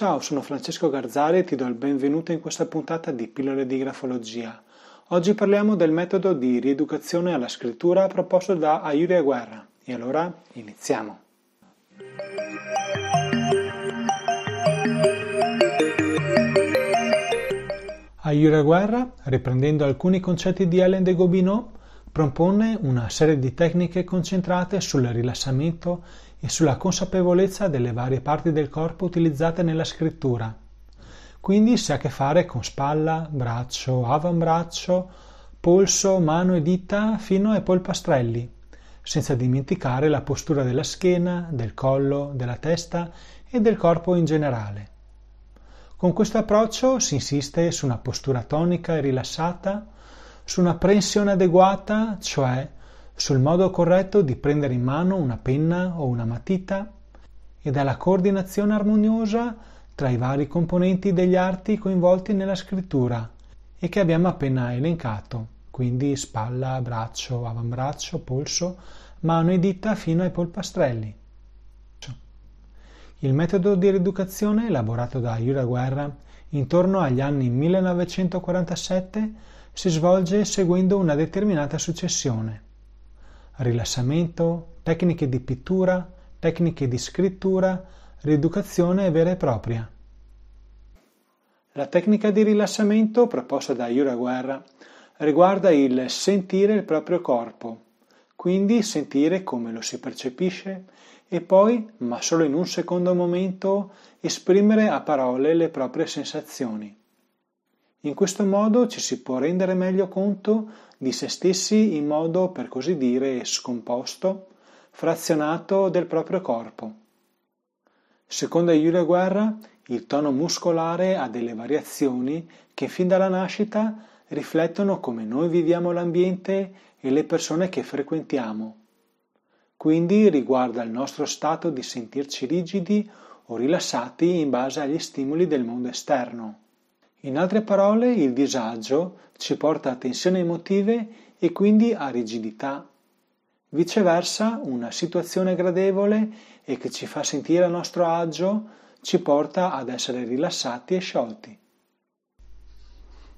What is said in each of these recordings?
Ciao, sono Francesco Garzari e ti do il benvenuto in questa puntata di Pillole di Grafologia. Oggi parliamo del metodo di rieducazione alla scrittura proposto da Ayuria Guerra. E allora iniziamo. Ayuria Guerra, riprendendo alcuni concetti di Alain de Gobineau, propone una serie di tecniche concentrate sul rilassamento e sulla consapevolezza delle varie parti del corpo utilizzate nella scrittura. Quindi si ha a che fare con spalla, braccio, avambraccio, polso, mano e dita fino ai polpastrelli, senza dimenticare la postura della schiena, del collo, della testa e del corpo in generale. Con questo approccio si insiste su una postura tonica e rilassata, su una prensione adeguata, cioè sul modo corretto di prendere in mano una penna o una matita e dalla coordinazione armoniosa tra i vari componenti degli arti coinvolti nella scrittura e che abbiamo appena elencato, quindi spalla, braccio, avambraccio, polso, mano e dita fino ai polpastrelli. Il metodo di rieducazione elaborato da Iura Guerra intorno agli anni 1947 si svolge seguendo una determinata successione rilassamento, tecniche di pittura, tecniche di scrittura, rieducazione vera e propria. La tecnica di rilassamento proposta da Iura Guerra riguarda il sentire il proprio corpo, quindi sentire come lo si percepisce e poi, ma solo in un secondo momento, esprimere a parole le proprie sensazioni. In questo modo ci si può rendere meglio conto di se stessi in modo, per così dire, scomposto, frazionato del proprio corpo. Secondo Giulio Guerra, il tono muscolare ha delle variazioni che fin dalla nascita riflettono come noi viviamo l'ambiente e le persone che frequentiamo. Quindi riguarda il nostro stato di sentirci rigidi o rilassati in base agli stimoli del mondo esterno. In altre parole, il disagio ci porta a tensioni emotive e quindi a rigidità. Viceversa, una situazione gradevole e che ci fa sentire a nostro agio ci porta ad essere rilassati e sciolti.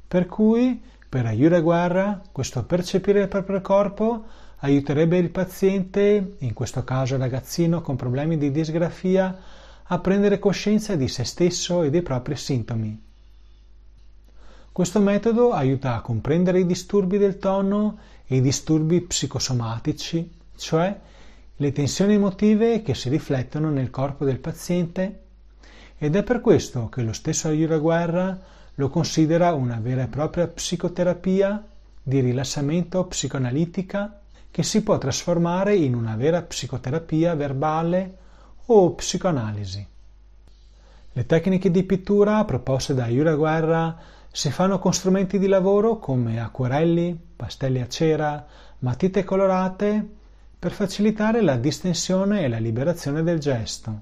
Per cui, per Ayura Guerra, questo percepire il proprio corpo aiuterebbe il paziente, in questo caso il ragazzino con problemi di disgrafia, a prendere coscienza di se stesso e dei propri sintomi. Questo metodo aiuta a comprendere i disturbi del tono e i disturbi psicosomatici, cioè le tensioni emotive che si riflettono nel corpo del paziente ed è per questo che lo stesso Ayura Guerra lo considera una vera e propria psicoterapia di rilassamento psicoanalitica che si può trasformare in una vera psicoterapia verbale o psicoanalisi. Le tecniche di pittura proposte da Ayura Guerra si fanno con strumenti di lavoro come acquarelli, pastelli a cera, matite colorate per facilitare la distensione e la liberazione del gesto.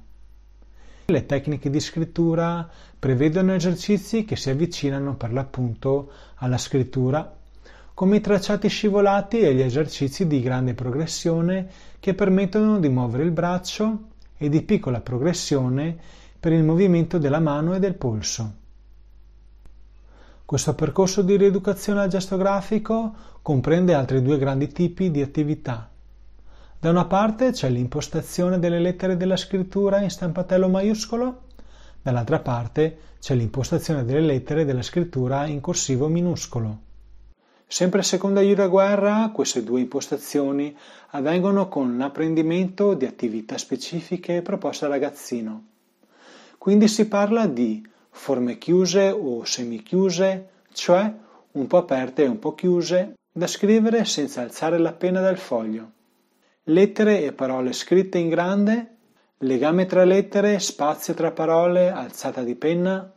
Le tecniche di scrittura prevedono esercizi che si avvicinano per l'appunto alla scrittura, come i tracciati scivolati e gli esercizi di grande progressione che permettono di muovere il braccio e di piccola progressione per il movimento della mano e del polso. Questo percorso di rieducazione al gesto grafico comprende altri due grandi tipi di attività. Da una parte c'è l'impostazione delle lettere della scrittura in stampatello maiuscolo, dall'altra parte c'è l'impostazione delle lettere della scrittura in corsivo minuscolo. Sempre secondo Iura Guerra, queste due impostazioni avvengono con l'apprendimento di attività specifiche proposte al ragazzino. Quindi si parla di forme chiuse o semichiuse, cioè un po' aperte e un po' chiuse, da scrivere senza alzare la penna dal foglio. Lettere e parole scritte in grande, legame tra lettere, spazio tra parole, alzata di penna,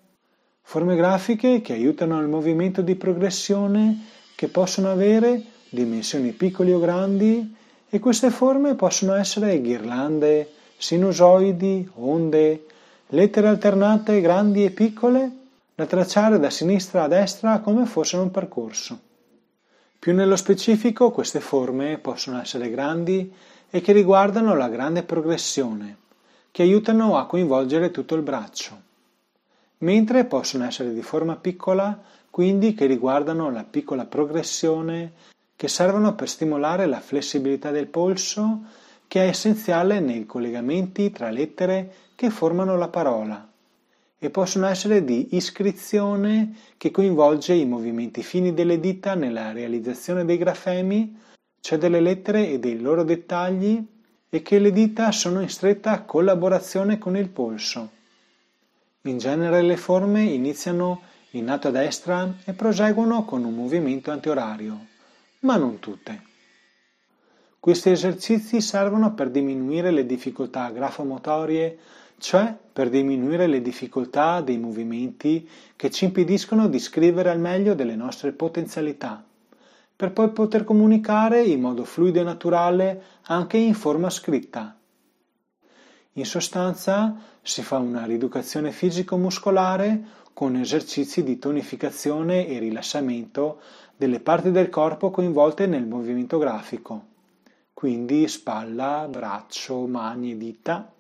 forme grafiche che aiutano al movimento di progressione che possono avere dimensioni piccoli o grandi e queste forme possono essere ghirlande, sinusoidi, onde, lettere alternate grandi e piccole da tracciare da sinistra a destra come fossero un percorso. Più nello specifico queste forme possono essere grandi e che riguardano la grande progressione, che aiutano a coinvolgere tutto il braccio. mentre possono essere di forma piccola, quindi che riguardano la piccola progressione, che servono per stimolare la flessibilità del polso, che è essenziale nei collegamenti tra lettere che formano la parola e possono essere di iscrizione che coinvolge i movimenti fini delle dita nella realizzazione dei grafemi, cioè delle lettere e dei loro dettagli, e che le dita sono in stretta collaborazione con il polso. In genere le forme iniziano in alto a destra e proseguono con un movimento antiorario, ma non tutte. Questi esercizi servono per diminuire le difficoltà grafomotorie cioè per diminuire le difficoltà dei movimenti che ci impediscono di scrivere al meglio delle nostre potenzialità, per poi poter comunicare in modo fluido e naturale anche in forma scritta. In sostanza si fa una rieducazione fisico-muscolare con esercizi di tonificazione e rilassamento delle parti del corpo coinvolte nel movimento grafico, quindi spalla, braccio, mani e dita,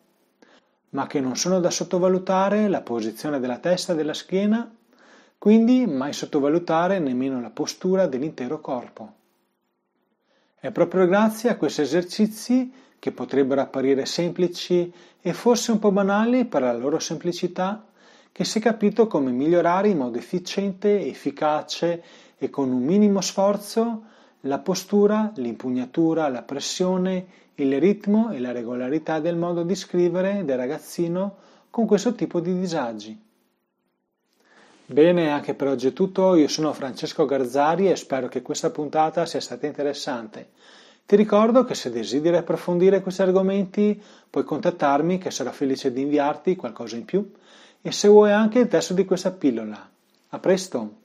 ma che non sono da sottovalutare la posizione della testa e della schiena, quindi mai sottovalutare nemmeno la postura dell'intero corpo. È proprio grazie a questi esercizi, che potrebbero apparire semplici e forse un po' banali per la loro semplicità, che si è capito come migliorare in modo efficiente, efficace e con un minimo sforzo la postura, l'impugnatura, la pressione, il ritmo e la regolarità del modo di scrivere del ragazzino con questo tipo di disagi. Bene, anche per oggi è tutto. Io sono Francesco Garzari e spero che questa puntata sia stata interessante. Ti ricordo che se desideri approfondire questi argomenti puoi contattarmi che sarò felice di inviarti qualcosa in più e se vuoi anche il testo di questa pillola. A presto!